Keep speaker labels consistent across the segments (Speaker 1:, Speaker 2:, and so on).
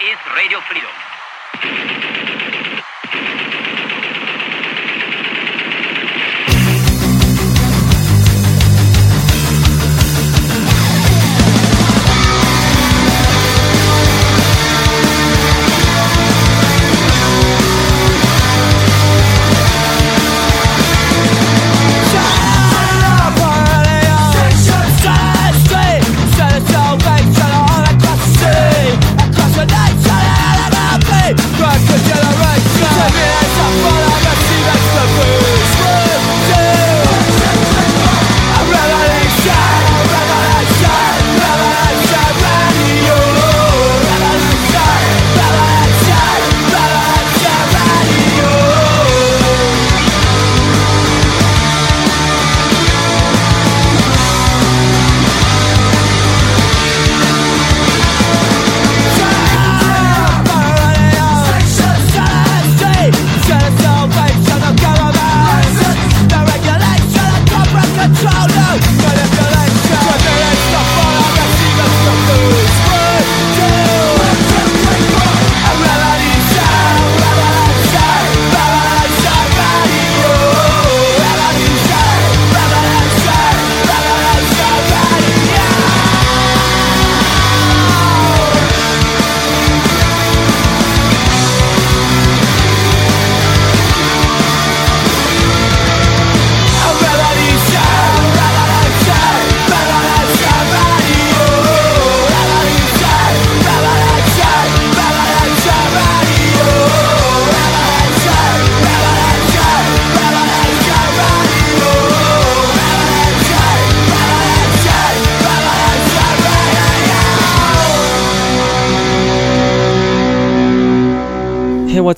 Speaker 1: is Radio Freedom.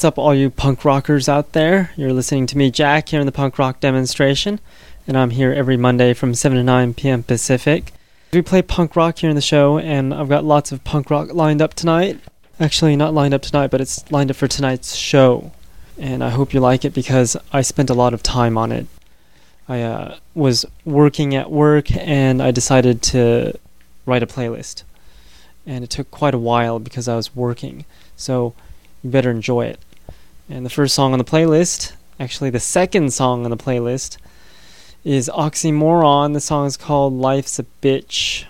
Speaker 2: What's up, all you punk rockers out there? You're listening to me, Jack, here in the punk rock demonstration, and I'm here every Monday from 7 to 9 p.m. Pacific. We play punk rock here in the show, and I've got lots of punk rock lined up tonight. Actually, not lined up tonight, but it's lined up for tonight's show. And I hope you like it because I spent a lot of time on it. I uh, was working at work, and I decided to write a playlist. And it took quite a while because I was working. So, you better enjoy it. And the first song on the playlist, actually the second song on the playlist, is Oxymoron. The song is called Life's a Bitch.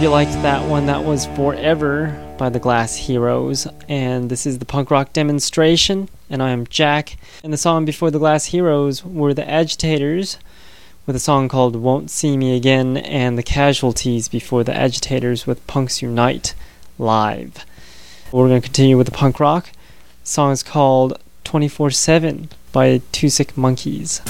Speaker 3: Hope you liked that one. That was Forever by the Glass Heroes. And this is the punk rock demonstration. And I am Jack. And the song before the Glass Heroes were the Agitators with a song called Won't See Me Again. And the Casualties before the Agitators with Punx Unite live. We're going to continue with the punk rock. The song is called 24 7 by Two Sick Monkeys.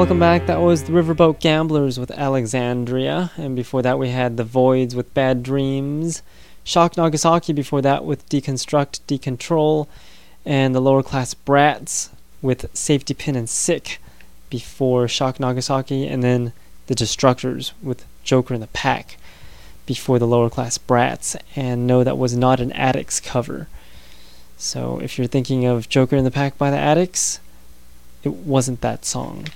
Speaker 2: welcome mm. back. That was the Riverboat Gamblers with Alexandria, and before that we had the Voids with Bad Dreams, Shock Nagasaki before that with Deconstruct, Decontrol, and the Lower Class Brats with Safety Pin and Sick before Shock Nagasaki, and then the Destructors with Joker in the Pack before the Lower Class Brats. And no, that was not an Addicts cover. So if you're thinking of Joker in the Pack by the Addicts, it wasn't that song.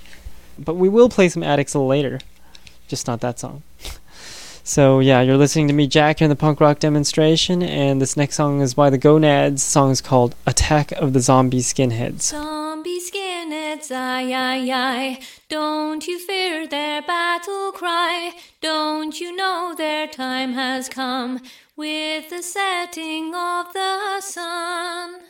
Speaker 2: But we will play some Addicts a little later, just not that song. So yeah, you're listening to me, Jack, in the punk rock demonstration, and this next song is by the Gonads. The song is called "Attack of the Zombie Skinheads."
Speaker 4: Zombie skinheads, aye aye aye, don't you fear their battle cry? Don't you know their time has come with the setting of the sun?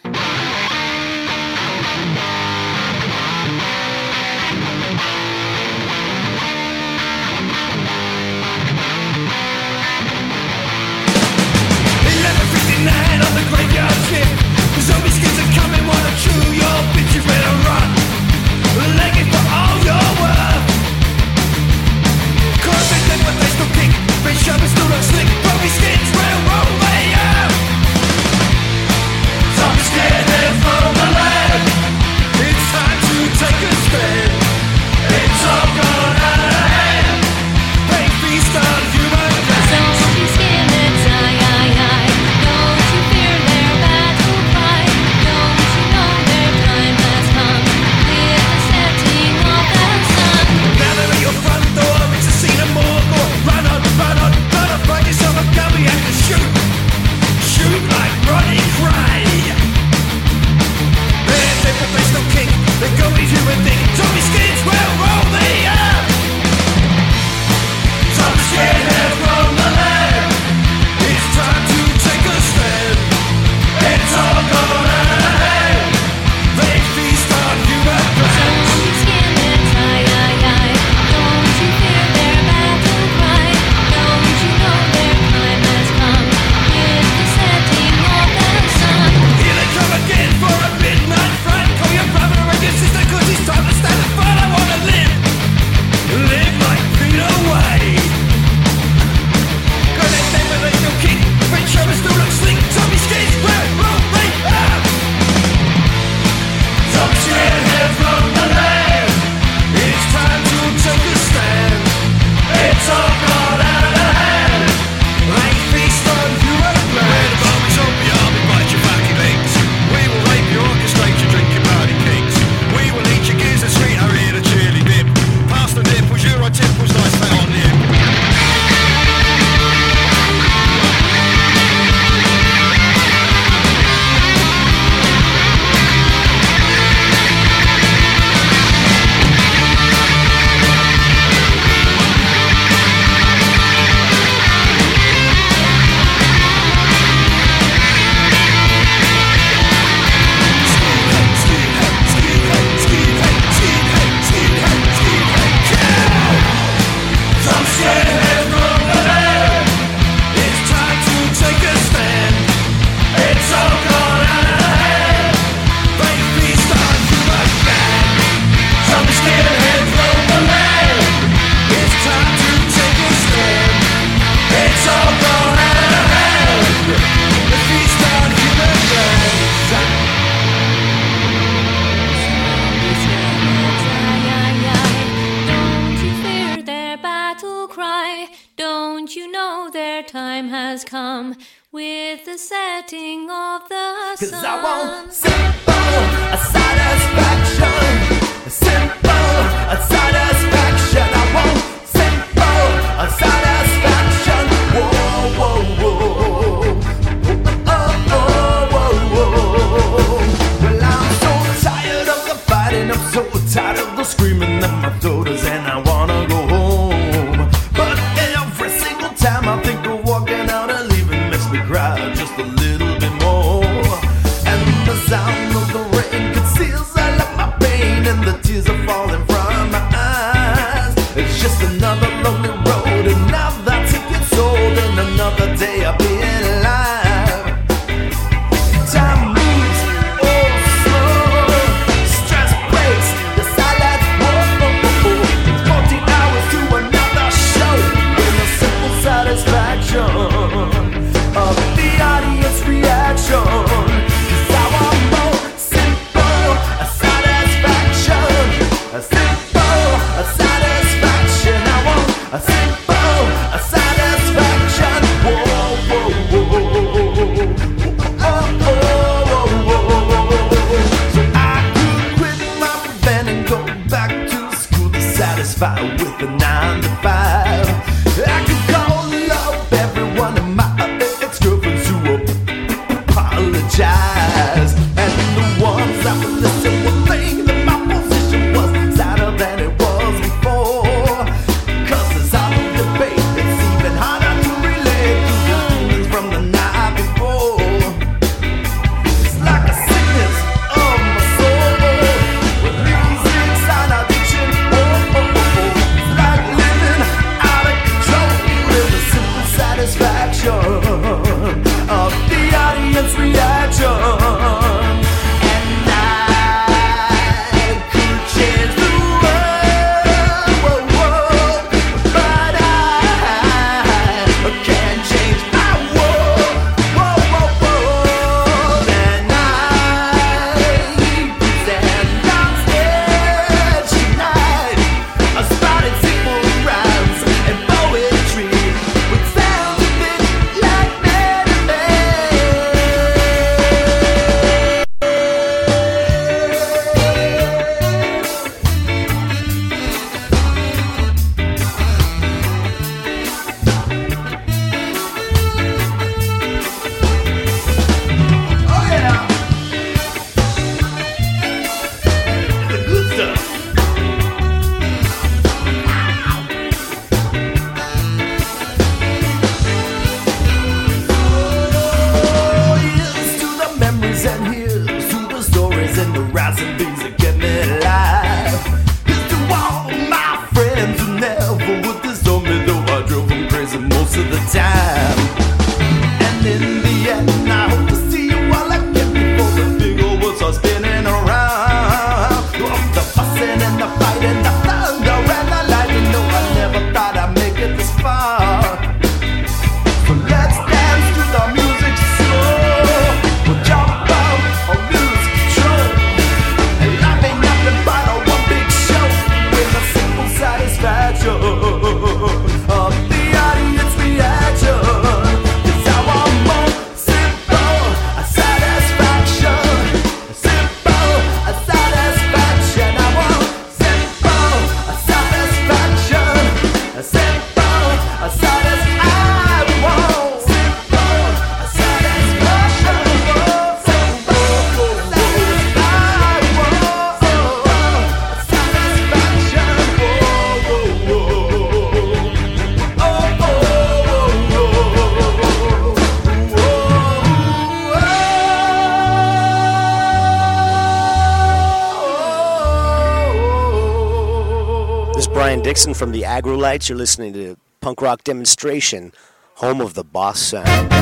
Speaker 5: Jumping through the
Speaker 6: slick, broken skins, railroad from the
Speaker 7: Aggrolites. You're listening to Punk Rock Demonstration, home of the Boss Sound.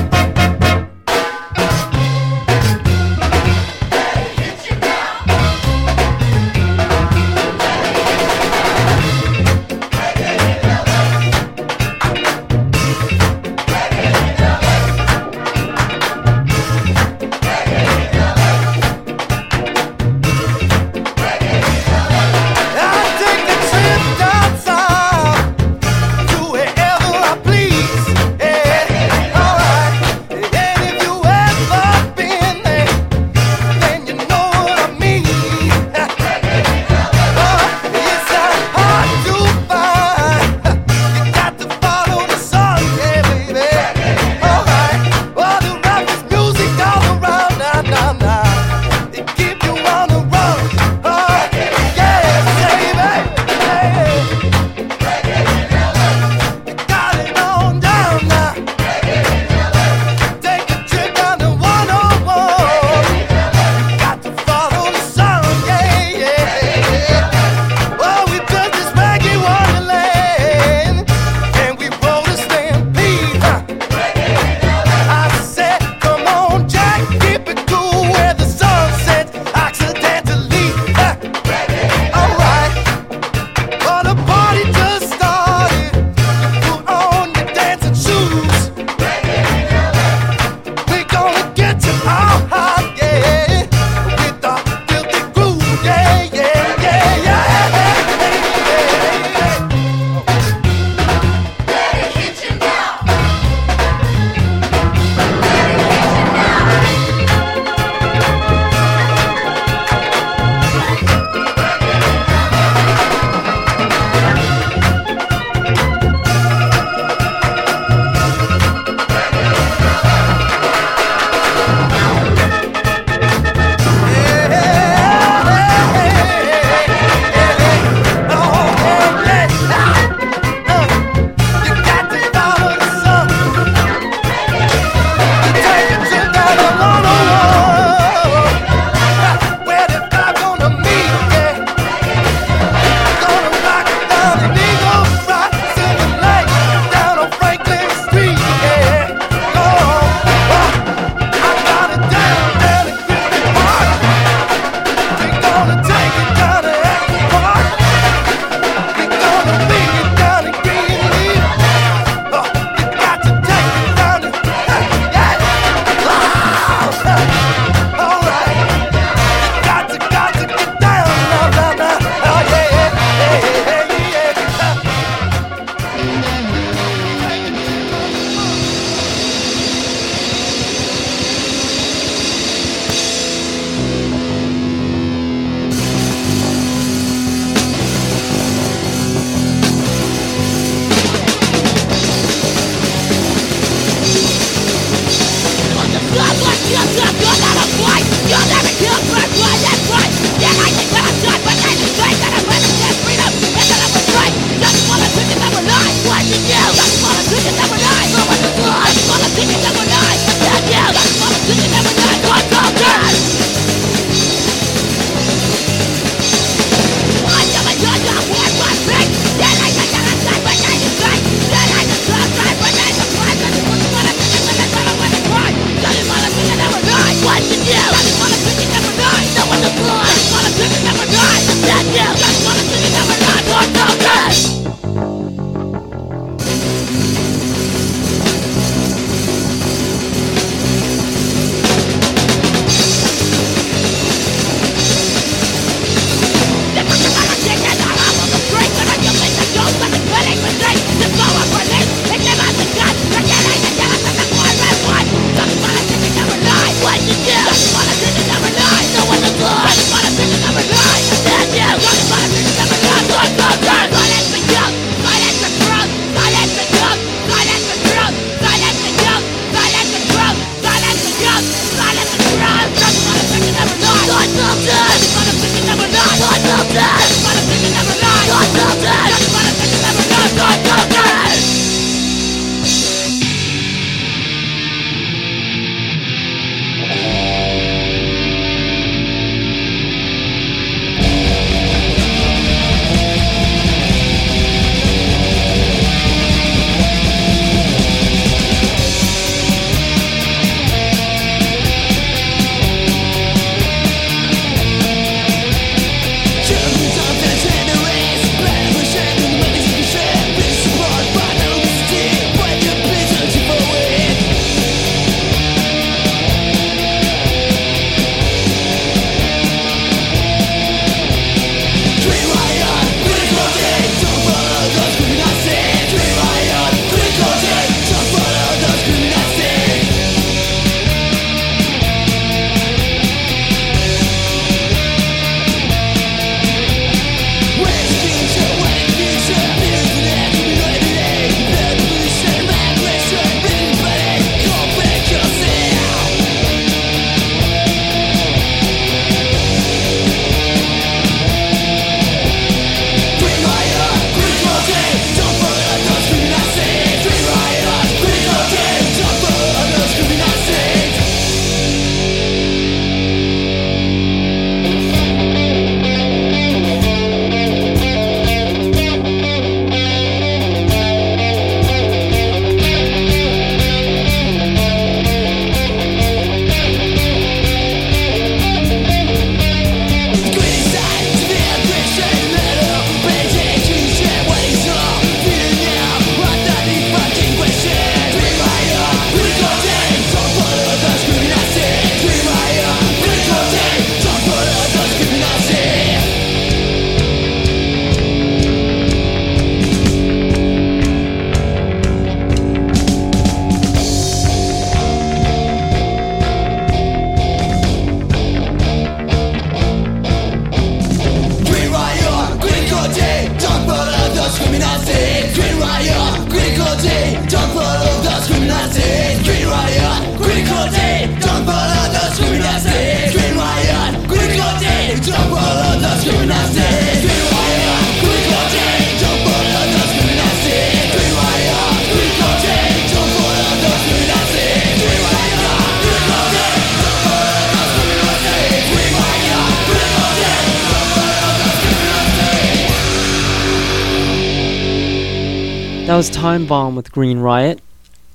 Speaker 2: Bomb with Green Riot,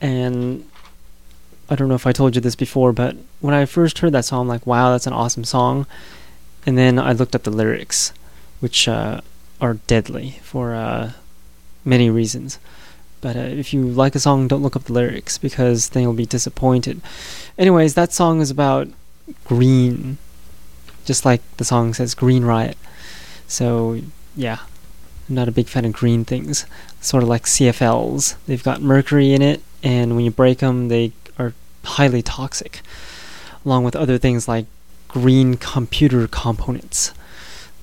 Speaker 2: and I don't know if I told you this before, but when I first heard that song, I'm like, wow, that's an awesome song. And then I looked up the lyrics, which uh, are deadly for uh, many reasons. But uh, if you like a song, don't look up the lyrics because then you'll be disappointed. Anyways, that song is about green, just like the song says, Green Riot. So, yeah, I'm not a big fan of green things. Sort of like CFLs. They've got mercury in it, and when you break them, they are highly toxic, along with other things like green computer components.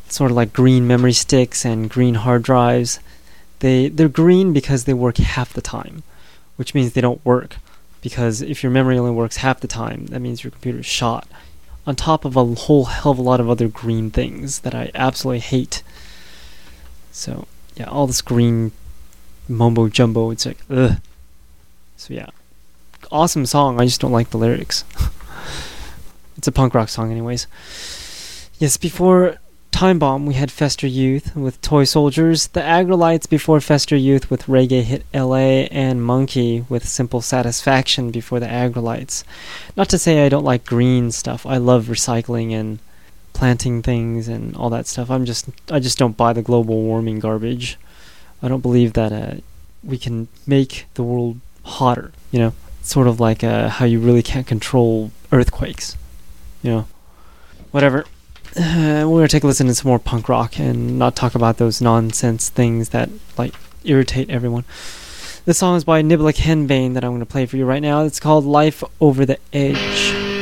Speaker 2: Sort of like green memory sticks and green hard drives. They they're green because they work half the time, which means they don't work. Because if your memory only works half the time, that means your computer is shot. On top of a whole hell of a lot of other green things that I absolutely hate. So yeah, all this green mumbo jumbo. It's like ugh. So yeah, awesome song. I just don't like the lyrics. it's a punk rock song, anyways. Yes, before Time Bomb, we had Fester Youth with Toy Soldiers, the Aggrolites before Fester Youth with Reggae Hit LA, and Monkey with Simple Satisfaction before the Aggrolites. Not to say I don't like green stuff. I love recycling and planting things and all that stuff. I'm just I just don't buy the global warming garbage. I don't believe that uh, we can make the world hotter. You know, it's sort of like uh, how you really can't control earthquakes. You know, whatever. Uh, we're gonna take a listen to some more punk rock and not talk about those nonsense things that like irritate everyone. This song is by Niblick Henbane that I'm gonna play for you right now. It's called "Life Over the Edge."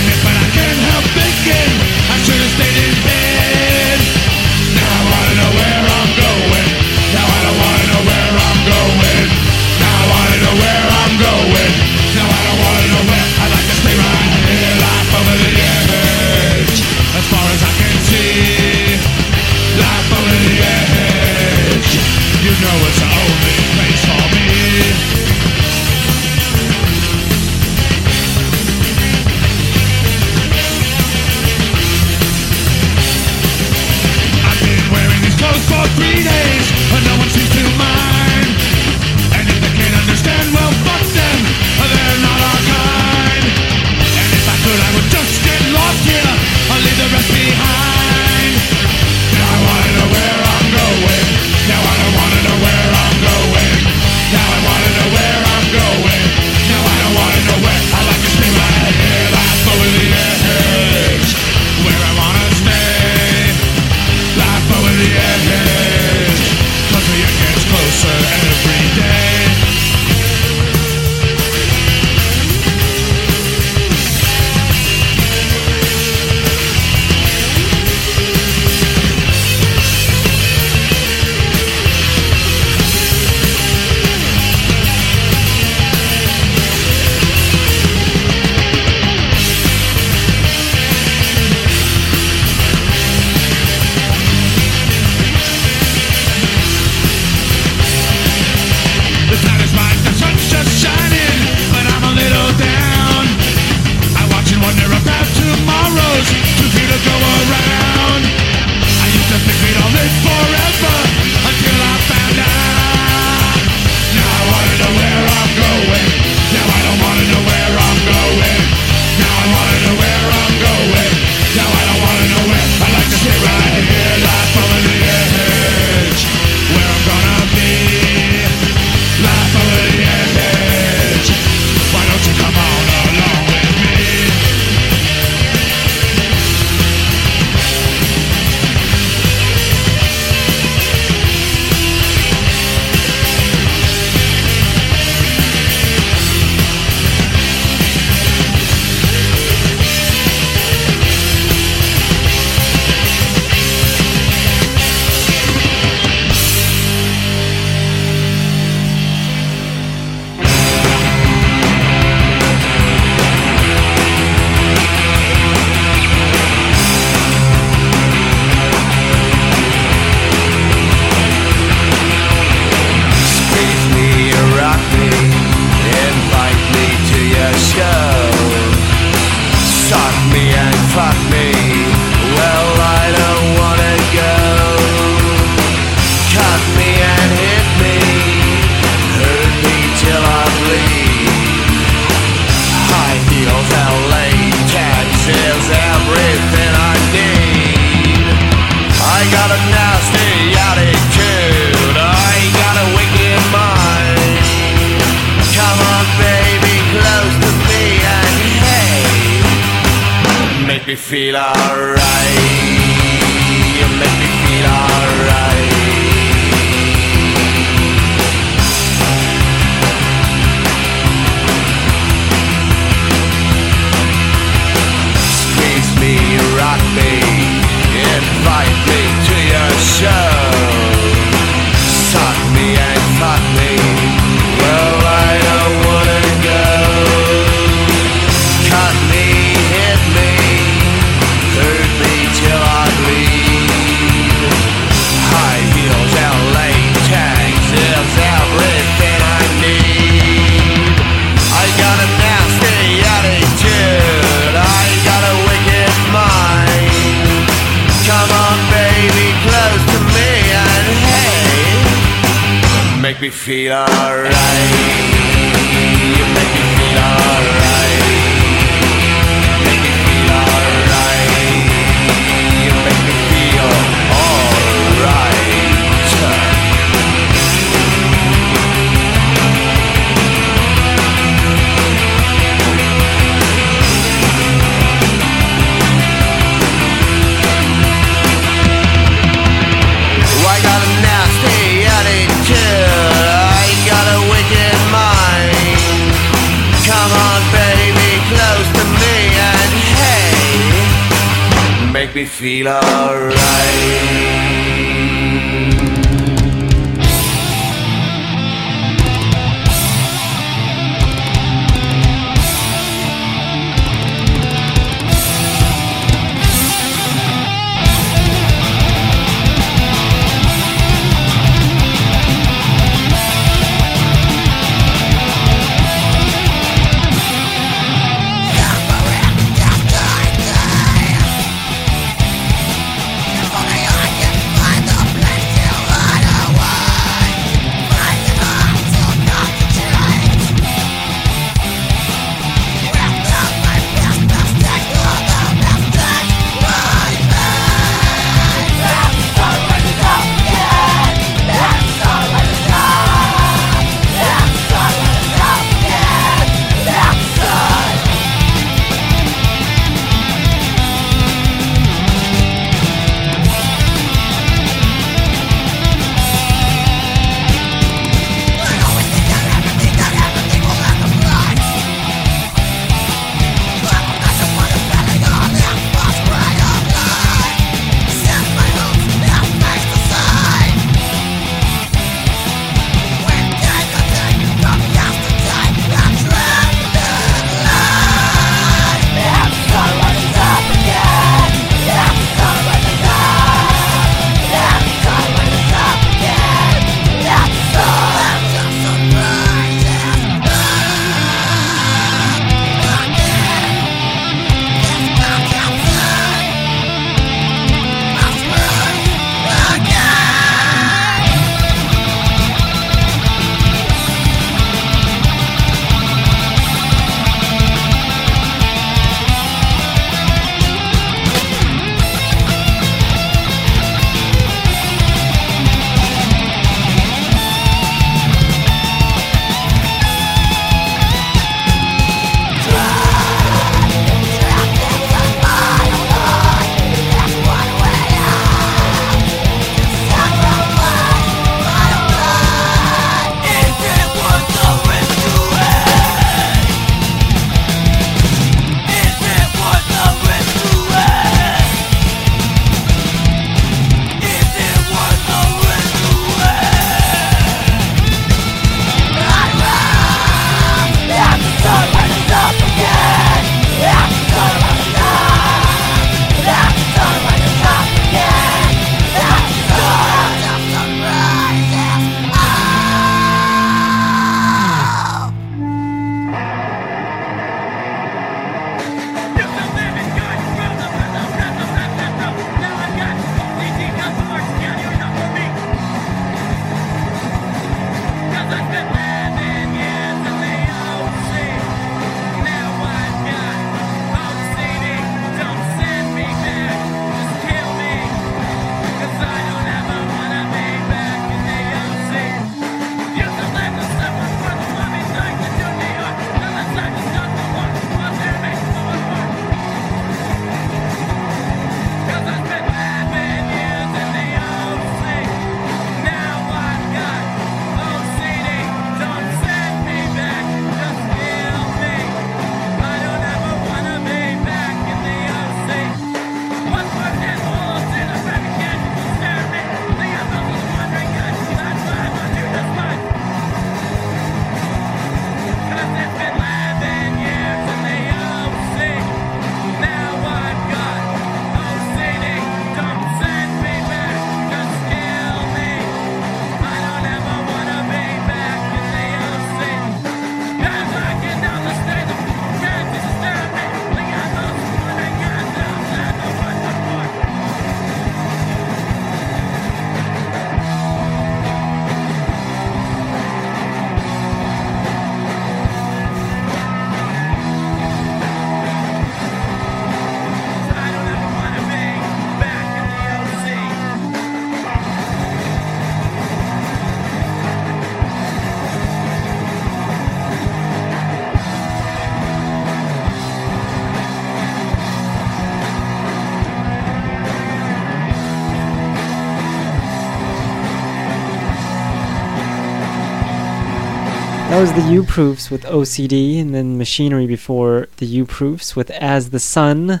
Speaker 2: Was the U Proofs with OCD, and then Machinery before the U Proofs with As the Sun,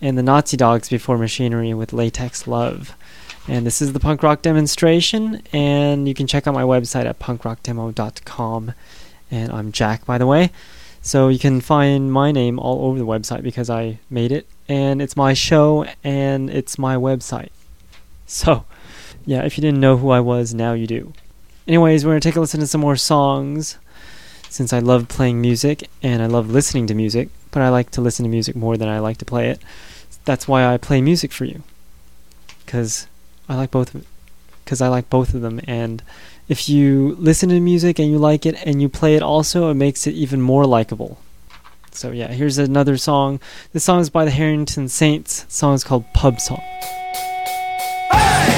Speaker 2: and the Nazi Dogs before Machinery with Latex Love. And this is the punk rock demonstration, and you can check out my website at punkrockdemo.com. And I'm Jack, by the way. So you can find my name all over the website because I made it, and it's my show, and it's my website. So, yeah, if you didn't know who I was, now you do. Anyways, we're going to take a listen to some more songs since I love playing music and I love listening to music, but I like to listen to music more than I like to play it. That's why I play music for you. Cuz I like both of cuz I like both of them and if you listen to music and you like it and you play it also, it makes it even more likable. So yeah, here's another song. This song is by the Harrington Saints. The song is called Pub Song.
Speaker 8: Monday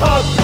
Speaker 9: Up.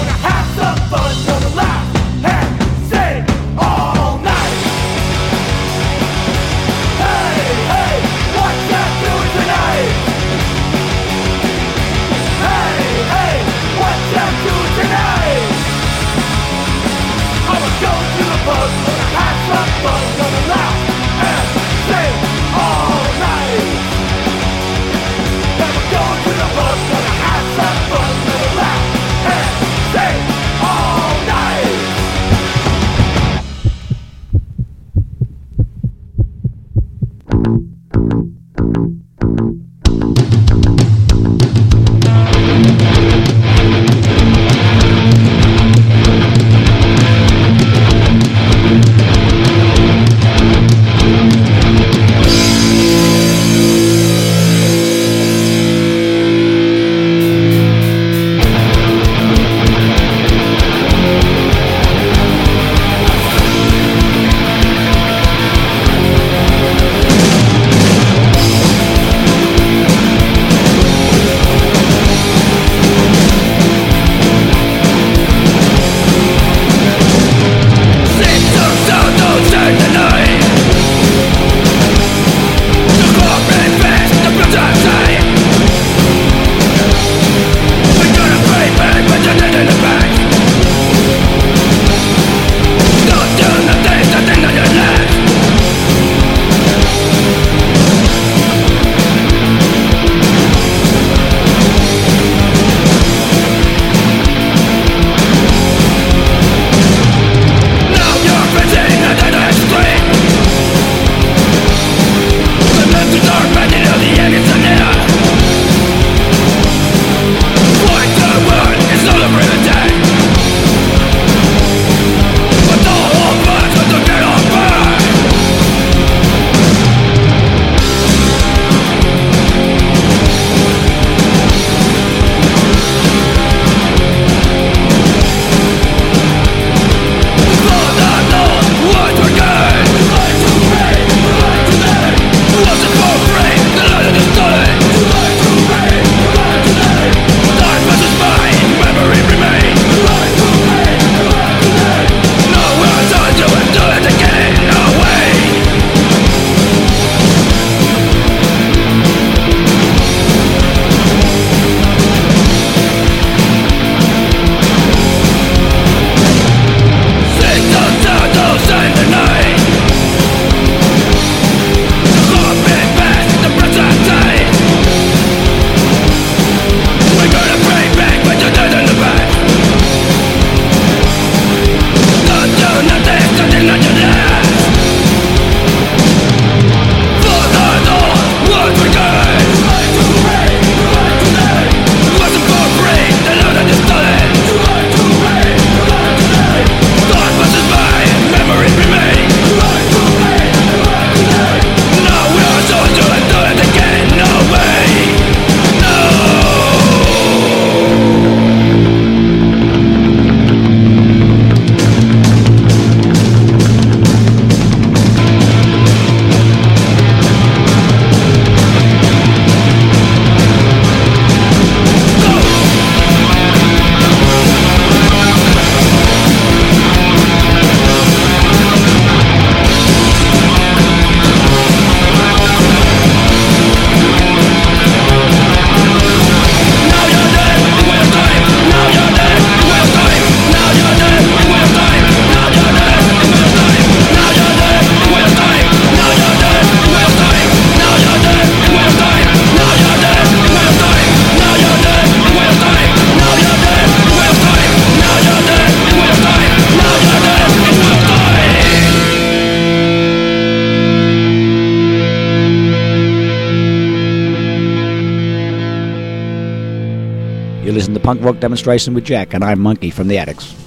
Speaker 9: demonstration with Jack, and I'm Monkey from the Adicts.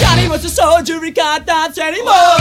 Speaker 5: Johnny was a soldier, he can't dance anymore.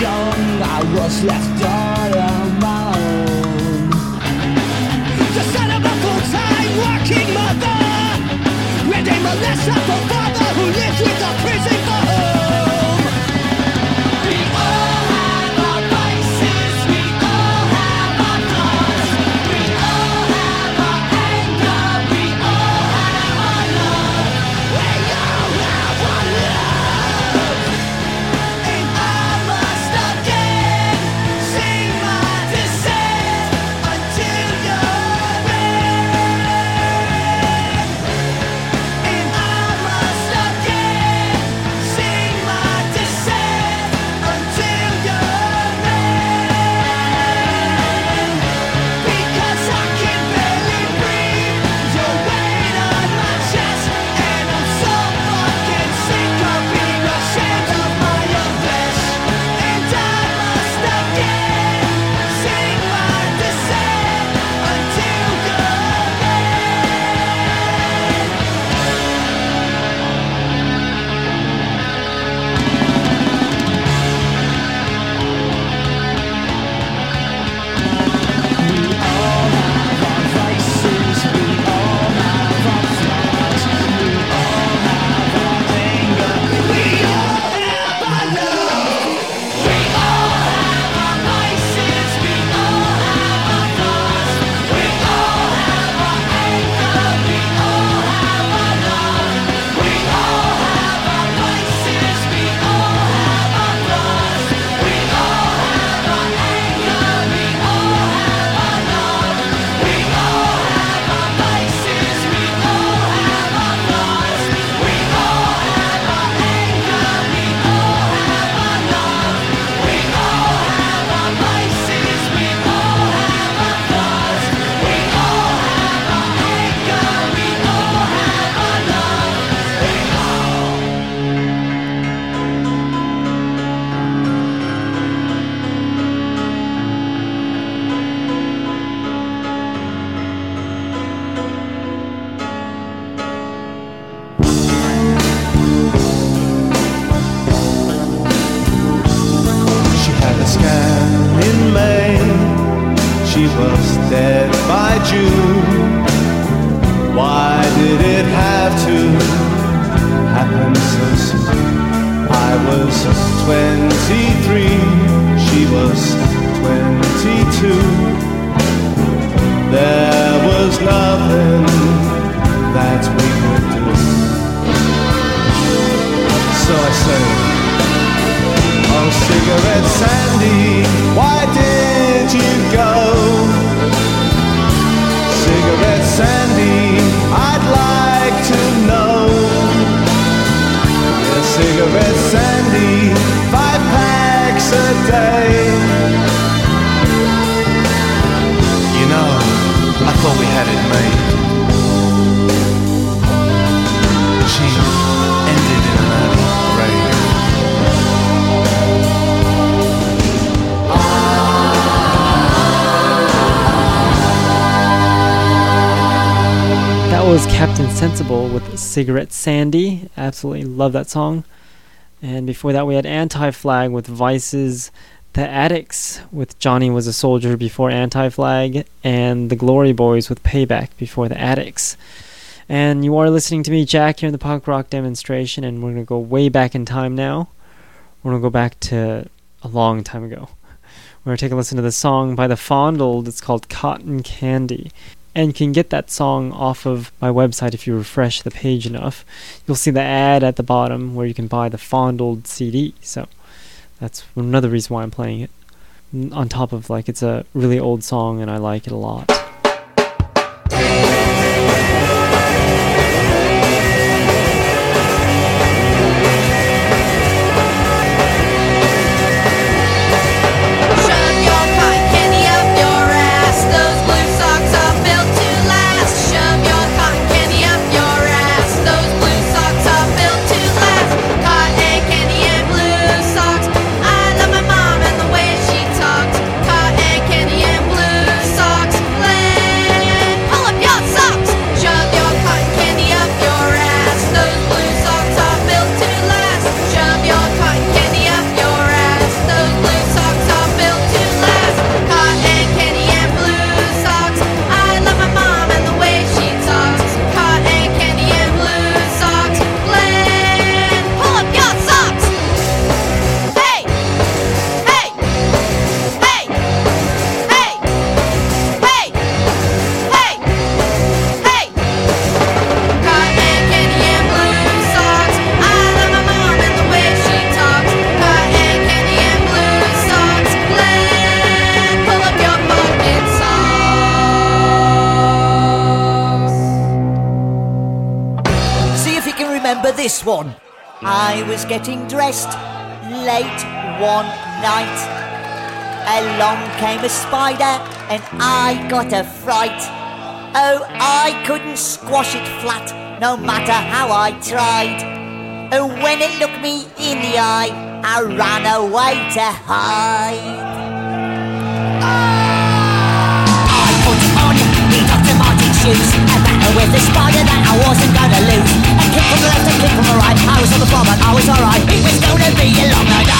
Speaker 10: young, I was left all on my own. The son of a full-time working mother, reading Melissa for
Speaker 2: Cigarette Sandy.
Speaker 11: Absolutely love that song. And before that, we had Anti Flag with Vice's The Adicts with Johnny Was a Soldier before Anti Flag, and The Glory Boys with Payback before The Adicts. And you are listening to me, Jack, here in the punk rock demonstration, and we're going to go way back in time now. We're going to go back to a long time ago. We're going to take a listen to the song by The Fondled. It's called Cotton Candy. And can get that song off of my website if you refresh the page enough. You'll see the ad at the bottom where you can buy the Fondled CD. So that's another reason why I'm playing it. On top of like it's a really old song and I like it a lot.
Speaker 12: And I
Speaker 13: got a fright. Oh, I couldn't squash it flat no matter how I tried. Oh, when it looked me in the eye, I ran away to hide. I put on the Dr. Martin shoes A battle with the spider that I wasn't gonna lose A kick from the left, a kick from the right I was on the floor but I was alright It was gonna be a long night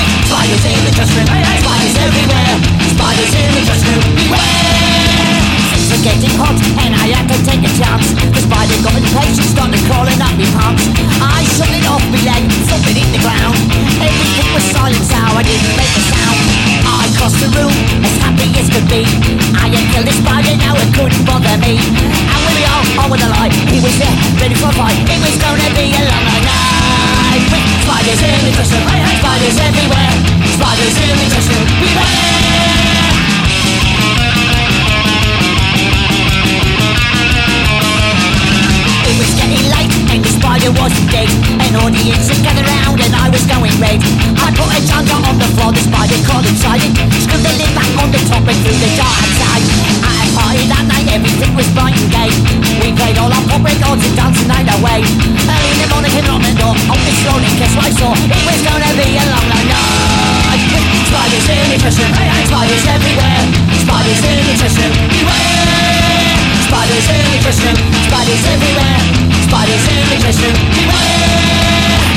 Speaker 13: With spiders in the dressing room Spiders everywhere Spiders in the dressing room Beware. Things were getting hot and I had to take a chance. The spider got impatient, started crawling up my pants. I shot it off my leg, thumped it in the ground. Everything was silent so I didn't make a sound. I crossed the room as happy as could be. I had killed the spider, now it couldn't bother me. And when we all, all with the light He was there, ready for a fight. It was gonna be a long night. Spiders in the dressing room Spiders everywhere. Spiders in the dressing room Beware Early in the morning came on the the the the the the door, on this rolling guess what I It was gonna be a long, long night Spiders in the room, spiders everywhere Spiders in dressing beware Spiders in spiders everywhere. Spiders in beware.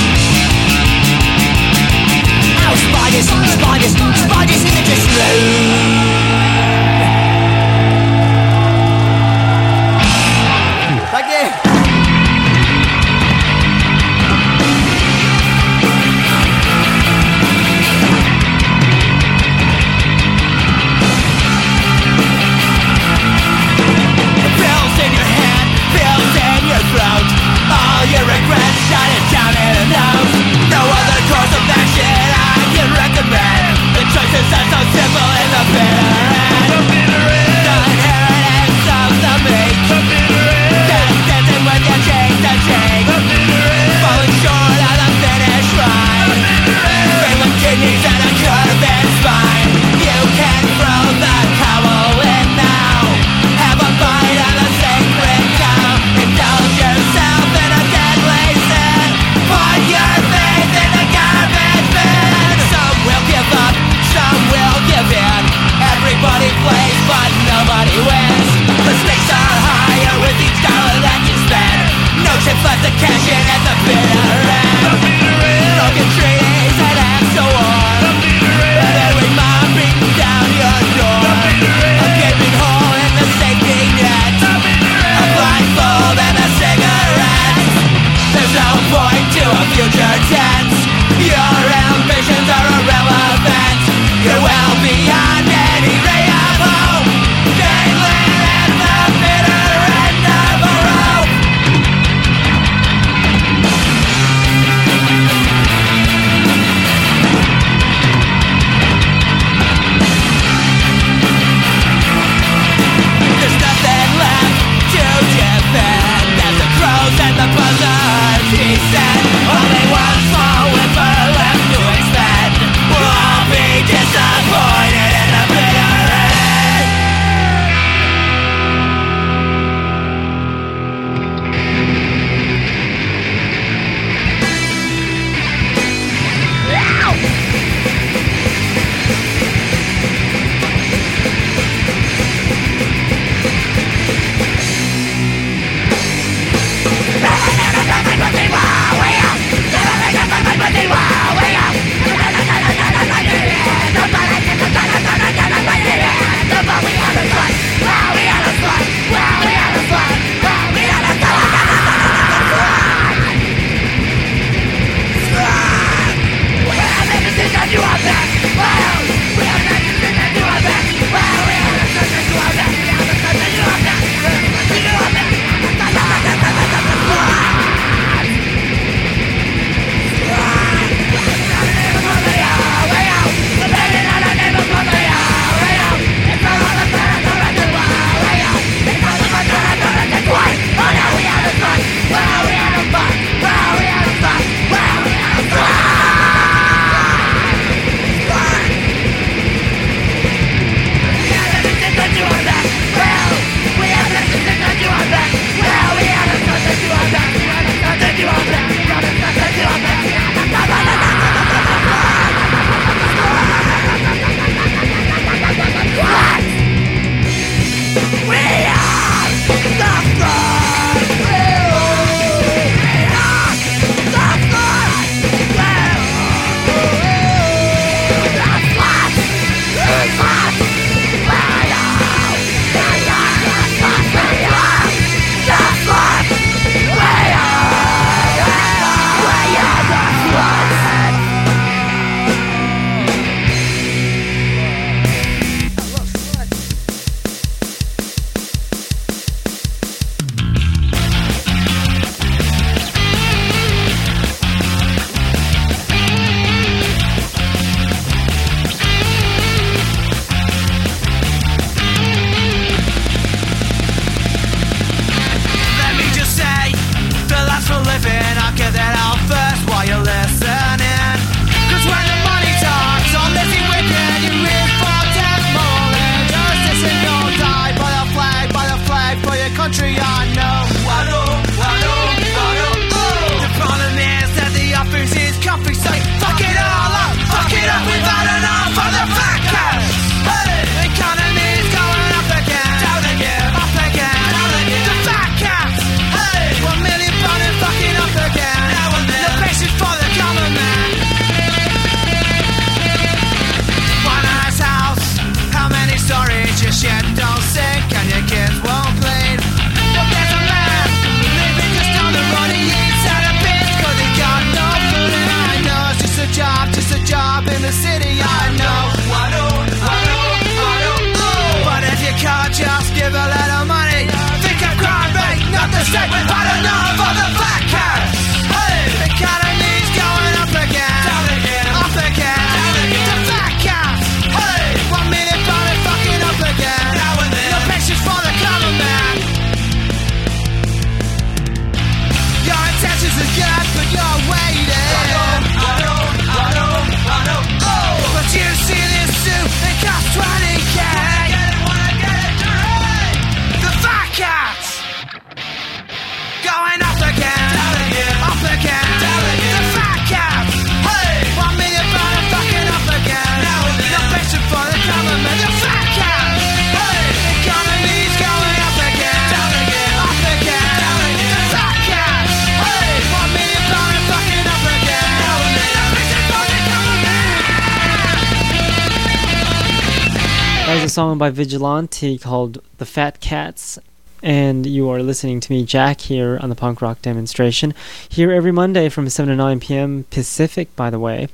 Speaker 2: By Vigilante called The Fat Cats. And you are listening to me, Jack, here on the punk rock demonstration. Here every Monday from 7 to 9 p.m. Pacific, by the way.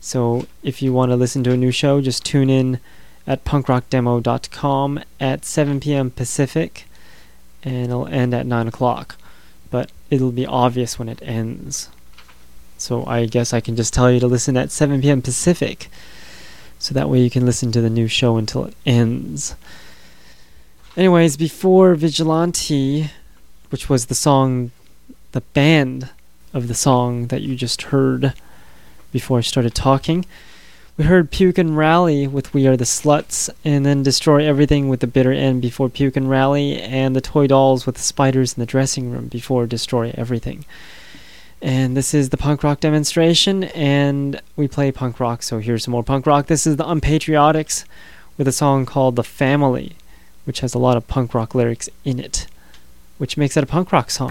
Speaker 2: So if you want to listen to a new show, just tune in at punkrockdemo.com at 7 p.m. Pacific. And it'll end at 9 o'clock. But it'll be obvious when it ends. So I guess I can just tell you to listen at 7 p.m. Pacific. So that way you can listen to the new show until it ends. Anyways, before Vigilante, which was the song, the band of the song that you just heard before I started talking, we heard Puke and Rally with We Are the Sluts, and then Destroy Everything with the Bitter End before Puke and Rally, and the Toy Dolls with the Spiders in the Dressing Room before Destroy Everything. And this is the punk rock demonstration, and we play punk rock, so here's some more punk rock. This is the Unpatriotics with a song called The Family, which has a lot of punk rock lyrics in it, which makes it a punk rock song.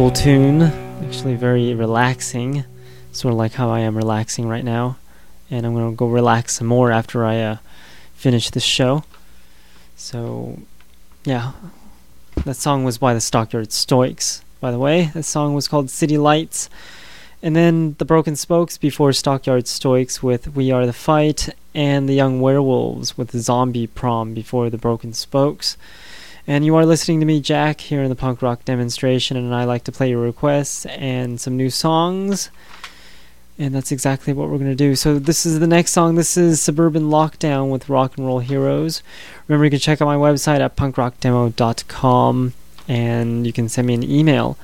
Speaker 2: Cool tune. Actually, very relaxing. Sort of like how I am relaxing right now. And I'm going to go relax some more after I uh, finish this show. So, yeah. That song was by the Stockyard Stoics, by the way. That song was called City Lights. And then the Broken Spokes before Stockyard Stoics with We Are the Fight, and the Young Werewolves with Zombie Prom before the Broken Spokes. And you are listening to me, Jack, here in the punk rock demonstration, and I like to play your requests and some new songs. And that's exactly what we're going to do. So, this is the next song. This is Suburban Lockdown with Rock and Roll Heroes. Remember, you can check out my website at punkrockdemo.com, and you can send me an email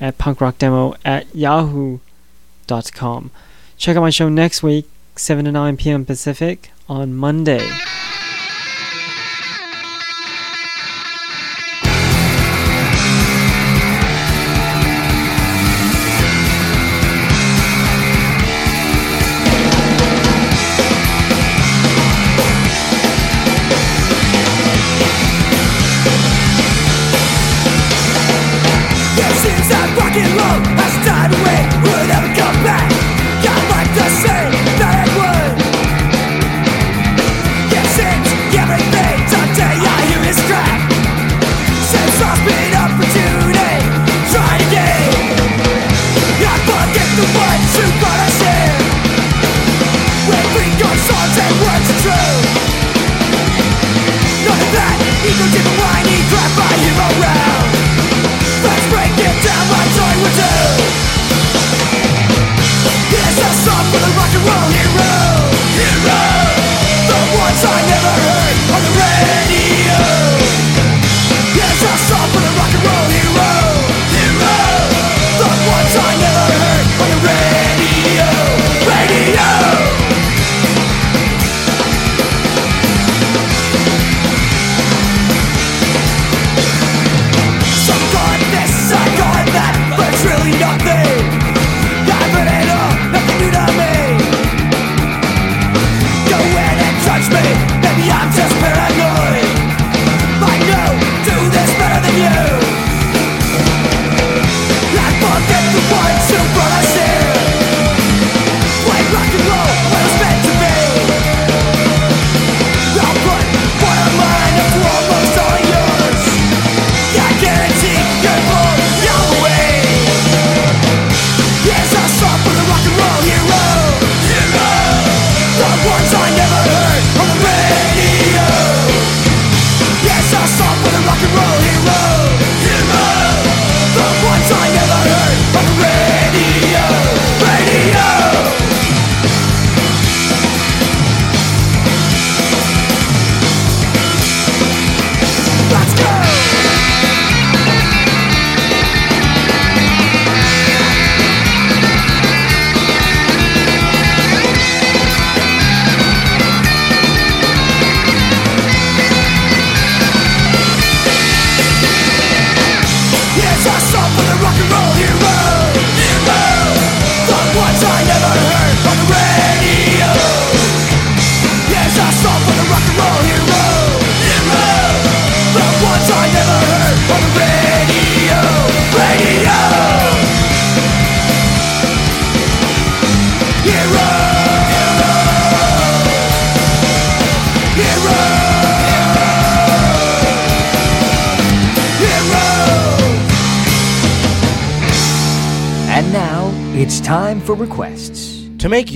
Speaker 2: at punkrockdemo at yahoo.com. Check out my show next week, 7 to 9 p.m. Pacific, on Monday.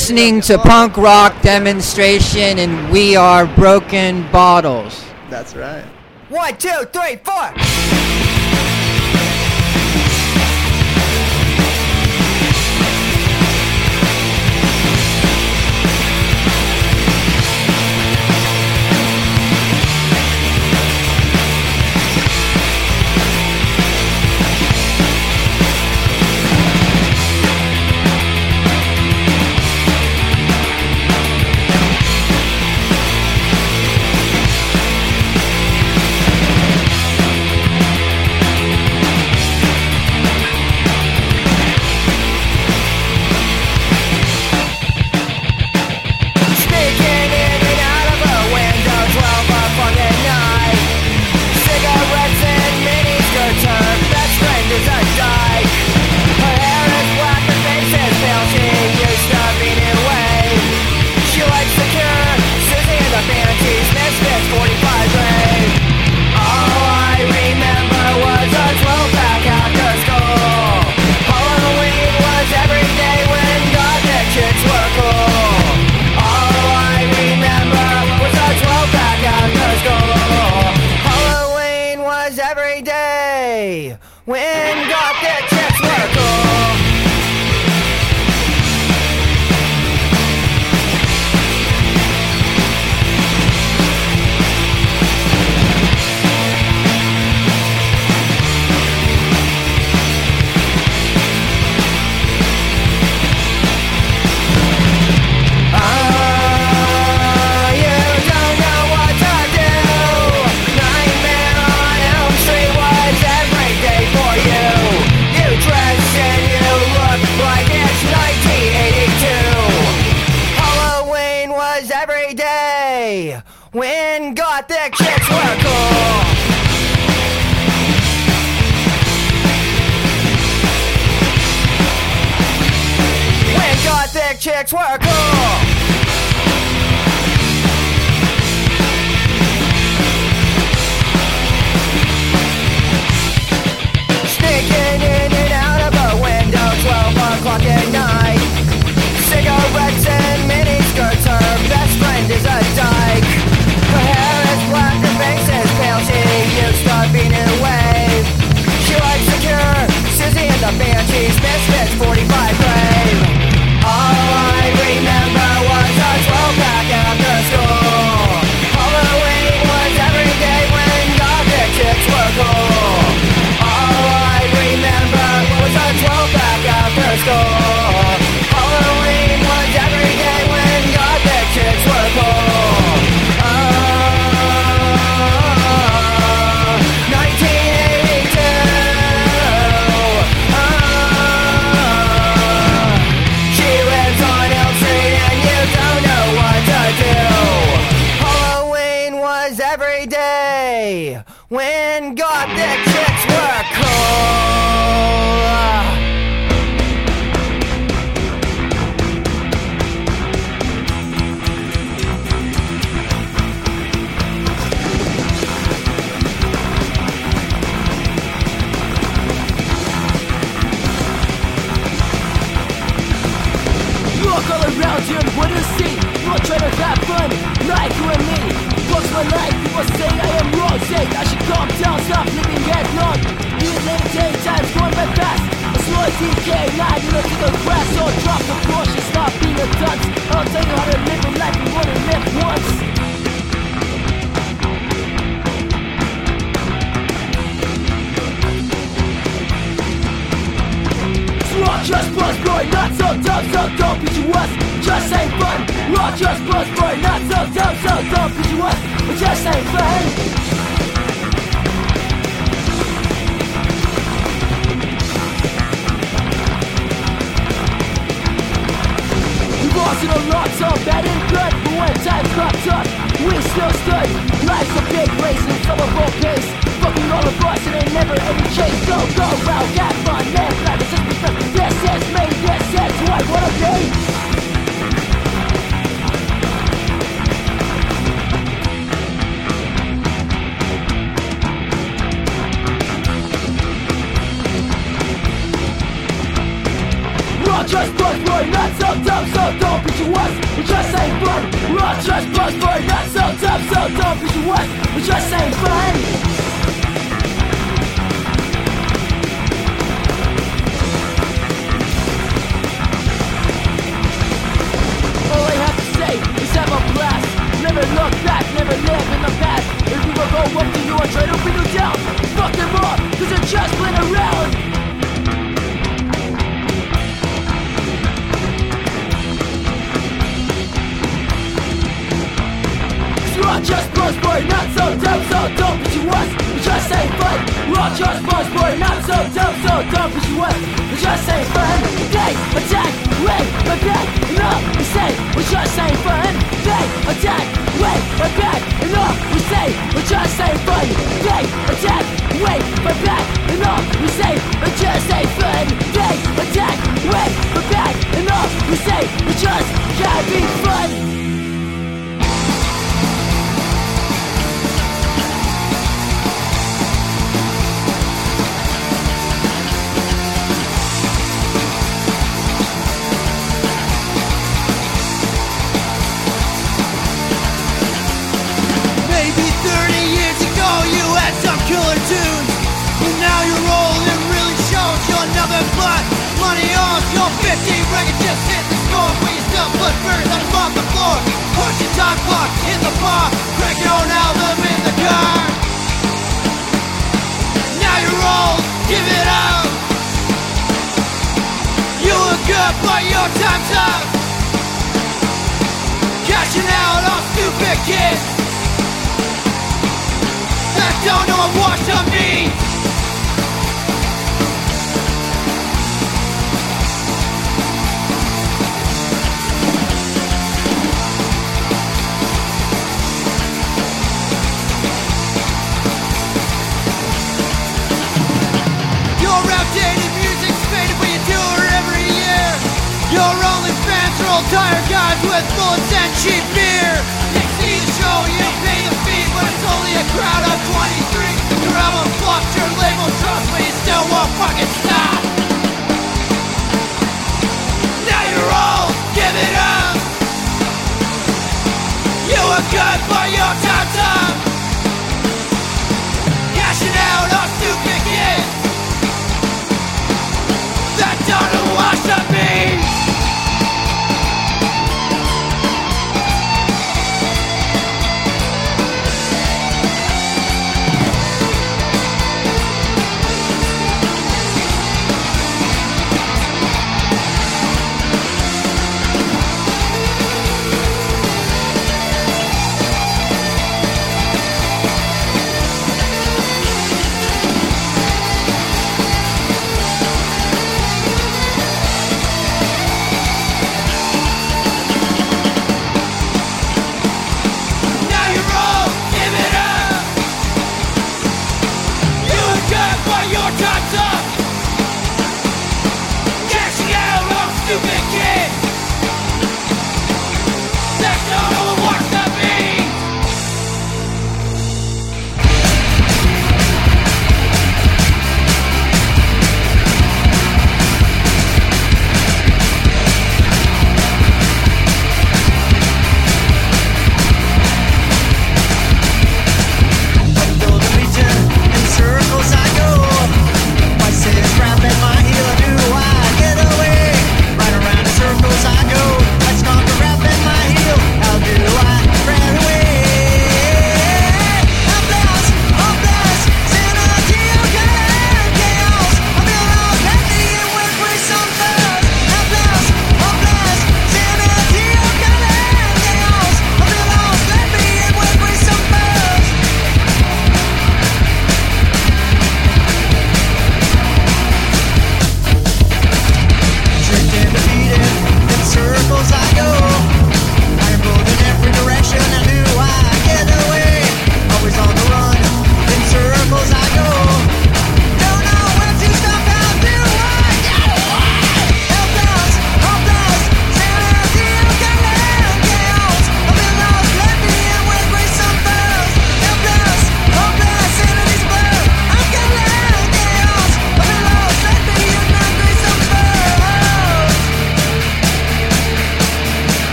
Speaker 14: listening to punk rock demonstration, and we are broken bottles.
Speaker 15: That's right.
Speaker 10: One, two, three, four. Cool. Sneaking in and out of a window, 12 o'clock at night. Cigarettes and miniskirts, her best friend is a dyke.
Speaker 5: Not look to the grass. So drop the caution, stop being a dunce. I'll tell you how to live a life you wanna live once. Rock just buzz boy, not so dumb, so don't be you us. Just ain't fun. Rock just buzz boy, not so dumb, so don't be you us. Just ain't fun. A lot, bad and good. But when times cropped up, we still stood. Life's a big race and some of all pace. Fucking all of us and ain't never any chase. Go, go, round, have fun, live life. Is because this is me, this is who I wanna be. Just buzz boy, not so dumb, so don't be you us. It just ain't fun. Rock just buzz boy, not so dumb, so don't be you us. It just ain't fun. All I have to say is have a blast. Never look back, never live in the past. If people go up to you and try to bring you down, fuck them up, cause they're just playing around. Rock just buzz boy, not so dumb, so don't be you us. It just ain't fun. Rock just buzz boy, not so dumb, so don't be you us. Just ain't fun. They attack, wait, but back, no, we say we just ain't fun. They attack, wait, but back, no, we say we just ain't fun. They attack, wait, but back, no, we say it just ain't fun. They attack, wait, but back, no, we say it just can't be fun.
Speaker 10: Killer tunes But now you're old and really shows you're nothing but money on your 50 record. Just hit the score Where you still put birds on the floor. Push your time clock in the bar. Crank your own album in the car. Now you're old, give it up. You look good but your time's up. Cashing out on stupid kids don't know what to mean. Your outdated music's faded, but you tour every year. Your only fans roll
Speaker 5: Tired guys with bullets and cheap beer. They see the show, you pay the fee, but it's only a crowd of 23. Your album flopped, your label trust me, you still won't fucking stop. Now you're all giving up. You were good for your time's up. Cashing out on stupid